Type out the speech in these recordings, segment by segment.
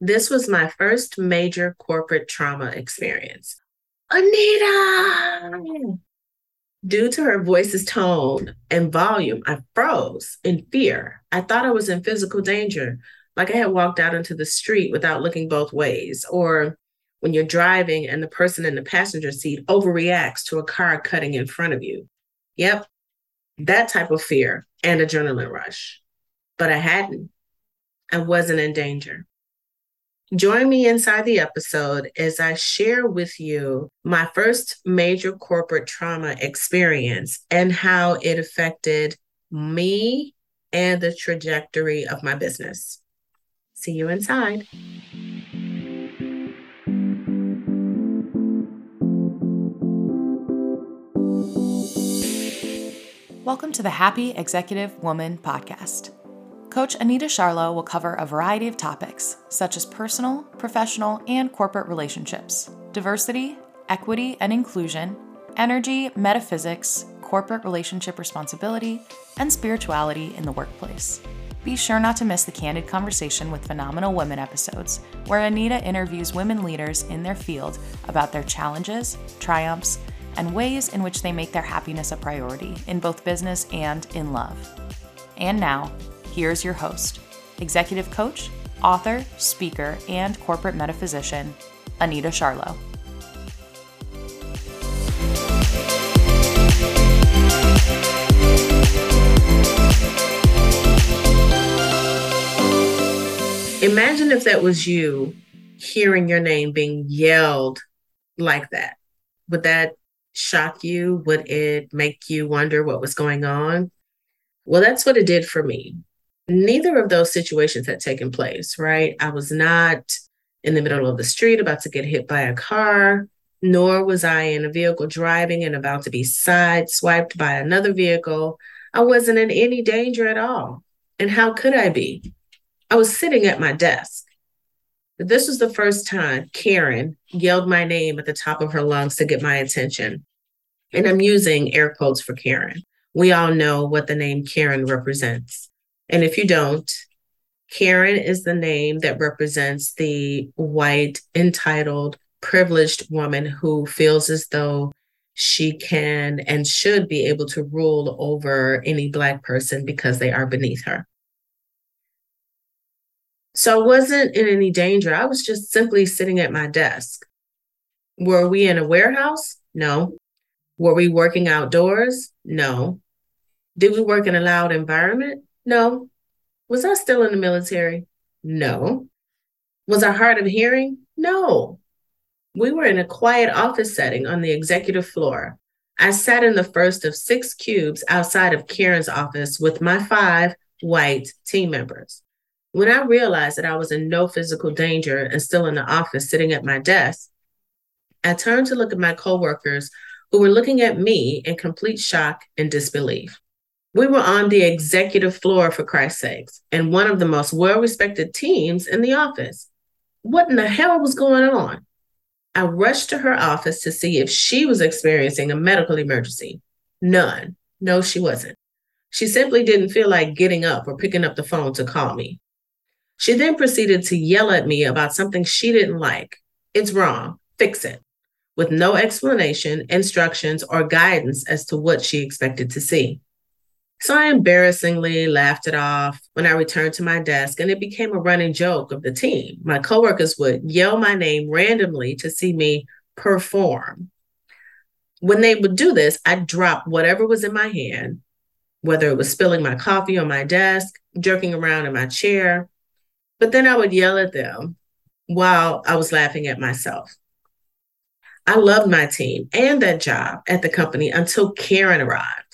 This was my first major corporate trauma experience. Anita! Due to her voice's tone and volume, I froze in fear. I thought I was in physical danger, like I had walked out into the street without looking both ways, or when you're driving and the person in the passenger seat overreacts to a car cutting in front of you. Yep, that type of fear and adrenaline rush. But I hadn't. I wasn't in danger. Join me inside the episode as I share with you my first major corporate trauma experience and how it affected me and the trajectory of my business. See you inside. Welcome to the Happy Executive Woman podcast. Coach Anita Charlo will cover a variety of topics, such as personal, professional, and corporate relationships, diversity, equity and inclusion, energy, metaphysics, corporate relationship responsibility, and spirituality in the workplace. Be sure not to miss the Candid Conversation with Phenomenal Women episodes, where Anita interviews women leaders in their field about their challenges, triumphs, and ways in which they make their happiness a priority in both business and in love. And now, here's your host, executive coach, author, speaker, and corporate metaphysician, Anita Charlo. Imagine if that was you hearing your name being yelled like that. Would that shock you? Would it make you wonder what was going on? Well, that's what it did for me. Neither of those situations had taken place, right? I was not in the middle of the street about to get hit by a car, nor was I in a vehicle driving and about to be sideswiped by another vehicle. I wasn't in any danger at all. And how could I be? I was sitting at my desk. This was the first time Karen yelled my name at the top of her lungs to get my attention. And I'm using air quotes for Karen. We all know what the name Karen represents. And if you don't, Karen is the name that represents the white, entitled, privileged woman who feels as though she can and should be able to rule over any Black person because they are beneath her. So I wasn't in any danger. I was just simply sitting at my desk. Were we in a warehouse? No. Were we working outdoors? No. Did we work in a loud environment? No. Was I still in the military? No. Was I hard of hearing? No. We were in a quiet office setting on the executive floor. I sat in the first of six cubes outside of Karen's office with my five white team members. When I realized that I was in no physical danger and still in the office sitting at my desk, I turned to look at my coworkers who were looking at me in complete shock and disbelief. We were on the executive floor, for Christ's sakes, and one of the most well respected teams in the office. What in the hell was going on? I rushed to her office to see if she was experiencing a medical emergency. None. No, she wasn't. She simply didn't feel like getting up or picking up the phone to call me. She then proceeded to yell at me about something she didn't like. It's wrong. Fix it. With no explanation, instructions, or guidance as to what she expected to see. So I embarrassingly laughed it off when I returned to my desk, and it became a running joke of the team. My coworkers would yell my name randomly to see me perform. When they would do this, I'd drop whatever was in my hand, whether it was spilling my coffee on my desk, jerking around in my chair, but then I would yell at them while I was laughing at myself. I loved my team and that job at the company until Karen arrived.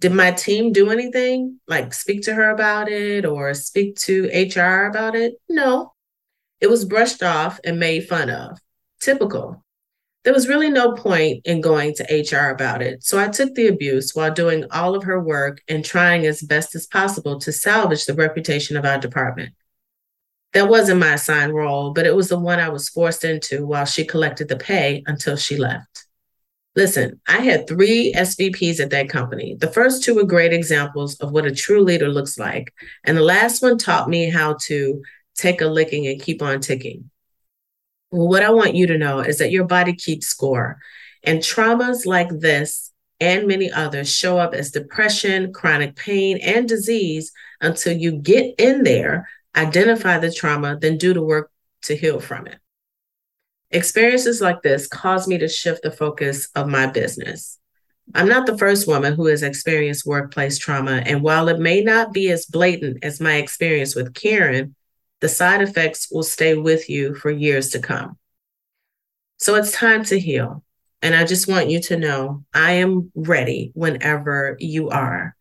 Did my team do anything like speak to her about it or speak to HR about it? No. It was brushed off and made fun of. Typical. There was really no point in going to HR about it, so I took the abuse while doing all of her work and trying as best as possible to salvage the reputation of our department. That wasn't my assigned role, but it was the one I was forced into while she collected the pay until she left. Listen, I had three SVPs at that company. The first two were great examples of what a true leader looks like. And the last one taught me how to take a licking and keep on ticking. Well, what I want you to know is that your body keeps score. And traumas like this and many others show up as depression, chronic pain, and disease until you get in there, identify the trauma, then do the work to heal from it. Experiences like this caused me to shift the focus of my business. I'm not the first woman who has experienced workplace trauma, and while it may not be as blatant as my experience with Karen, the side effects will stay with you for years to come. So it's time to heal. And I just want you to know I am ready whenever you are.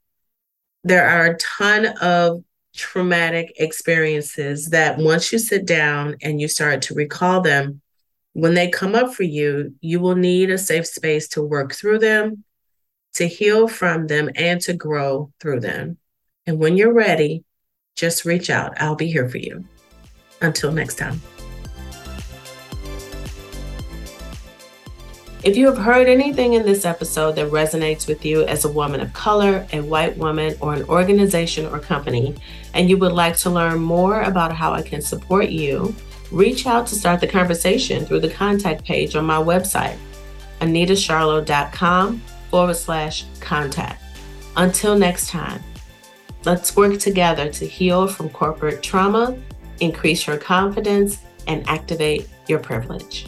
There are a ton of traumatic experiences that once you sit down and you start to recall them, when they come up for you, you will need a safe space to work through them, to heal from them, and to grow through them. And when you're ready, just reach out. I'll be here for you. Until next time. If you have heard anything in this episode that resonates with you as a woman of color, a white woman, or an organization or company, and you would like to learn more about how I can support you, reach out to start the conversation through the contact page on my website, anitasharlow.com forward slash contact. Until next time, let's work together to heal from corporate trauma, increase your confidence, and activate your privilege.